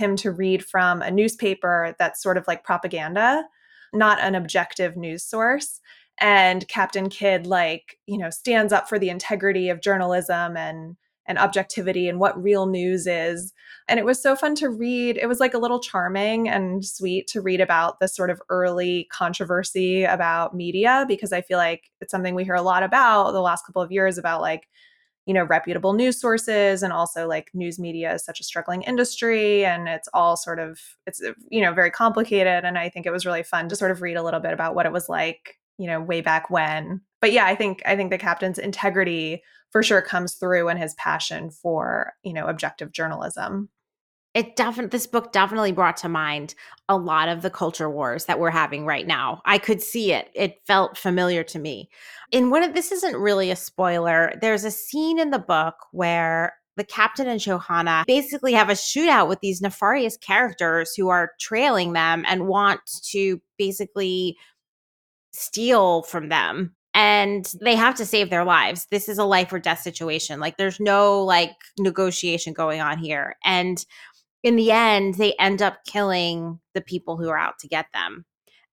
him to read from a newspaper that's sort of like propaganda, not an objective news source. And Captain Kidd, like, you know, stands up for the integrity of journalism and and objectivity and what real news is. And it was so fun to read. It was like a little charming and sweet to read about this sort of early controversy about media because I feel like it's something we hear a lot about the last couple of years about like you know reputable news sources and also like news media is such a struggling industry and it's all sort of it's uh, you know very complicated and i think it was really fun to sort of read a little bit about what it was like you know way back when. But yeah i think i think the captain's integrity for sure comes through and his passion for you know objective journalism it definitely this book definitely brought to mind a lot of the culture wars that we're having right now i could see it it felt familiar to me in one of this isn't really a spoiler there's a scene in the book where the captain and johanna basically have a shootout with these nefarious characters who are trailing them and want to basically steal from them and they have to save their lives. This is a life or death situation. Like there's no like negotiation going on here. And in the end, they end up killing the people who are out to get them.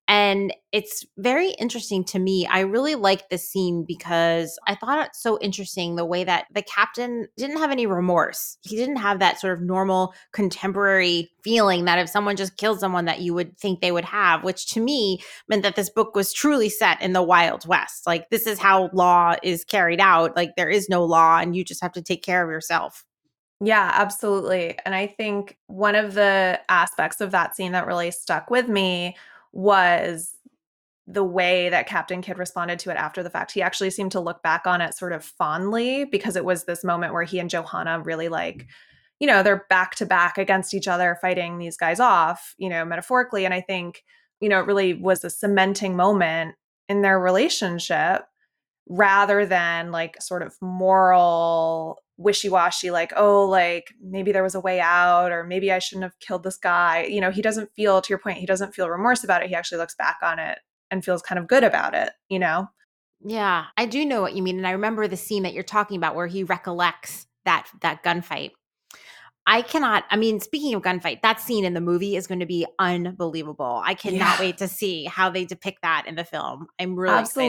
And it's very interesting to me. I really like this scene because I thought it so interesting the way that the captain didn't have any remorse. He didn't have that sort of normal contemporary feeling that if someone just killed someone that you would think they would have, which to me meant that this book was truly set in the Wild West. Like this is how law is carried out. Like there is no law and you just have to take care of yourself. Yeah, absolutely. And I think one of the aspects of that scene that really stuck with me was the way that Captain Kidd responded to it after the fact. He actually seemed to look back on it sort of fondly because it was this moment where he and Johanna really like, mm. you know, they're back to back against each other fighting these guys off, you know, metaphorically. And I think, you know, it really was a cementing moment in their relationship rather than like sort of moral wishy-washy like oh like maybe there was a way out or maybe i shouldn't have killed this guy you know he doesn't feel to your point he doesn't feel remorse about it he actually looks back on it and feels kind of good about it you know yeah i do know what you mean and i remember the scene that you're talking about where he recollects that that gunfight I cannot. I mean, speaking of gunfight, that scene in the movie is going to be unbelievable. I cannot yeah. wait to see how they depict that in the film. I'm really Absolutely.